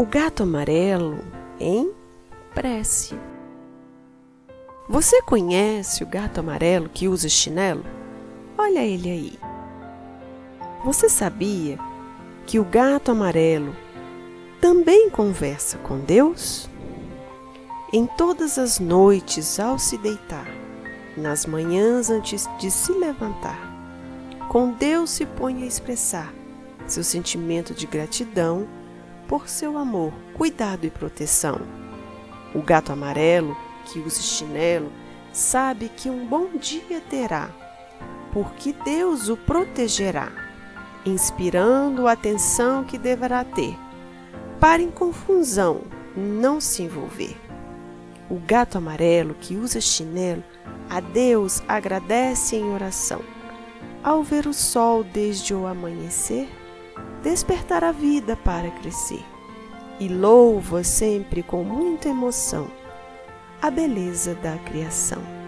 O gato amarelo em prece. Você conhece o gato amarelo que usa chinelo? Olha ele aí. Você sabia que o gato amarelo também conversa com Deus? Em todas as noites ao se deitar, nas manhãs antes de se levantar, com Deus se põe a expressar seu sentimento de gratidão por seu amor, cuidado e proteção. O gato amarelo, que usa chinelo, sabe que um bom dia terá, porque Deus o protegerá, inspirando a atenção que deverá ter, para em confusão não se envolver. O gato amarelo que usa chinelo a Deus agradece em oração. Ao ver o sol desde o amanhecer, despertar a vida para crescer e louva sempre com muita emoção a beleza da criação.